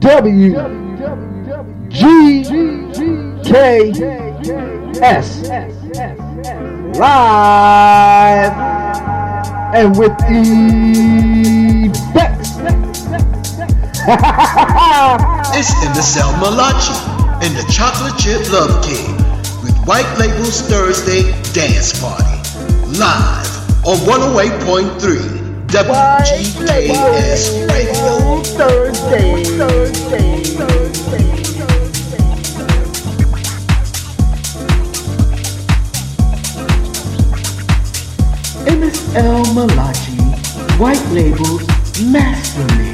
W G K S live and with effects. It's Imbecile Malachi and the Chocolate Chip Love King with White Label's Thursday Dance Party. Live on 108.3 WGKS Radio. Thursday, Thursday, Thursday. MSL Malachi, White Label's Master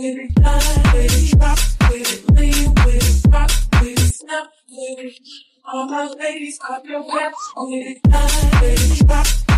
with it, die with it, drop with it, lean with it, rock with it, snap with it. All my ladies, clap your hands with it, die with it, drop